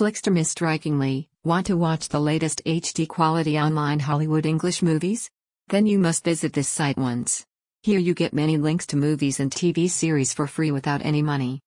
Flixtor strikingly, want to watch the latest HD quality online Hollywood English movies? Then you must visit this site once. Here you get many links to movies and TV series for free without any money.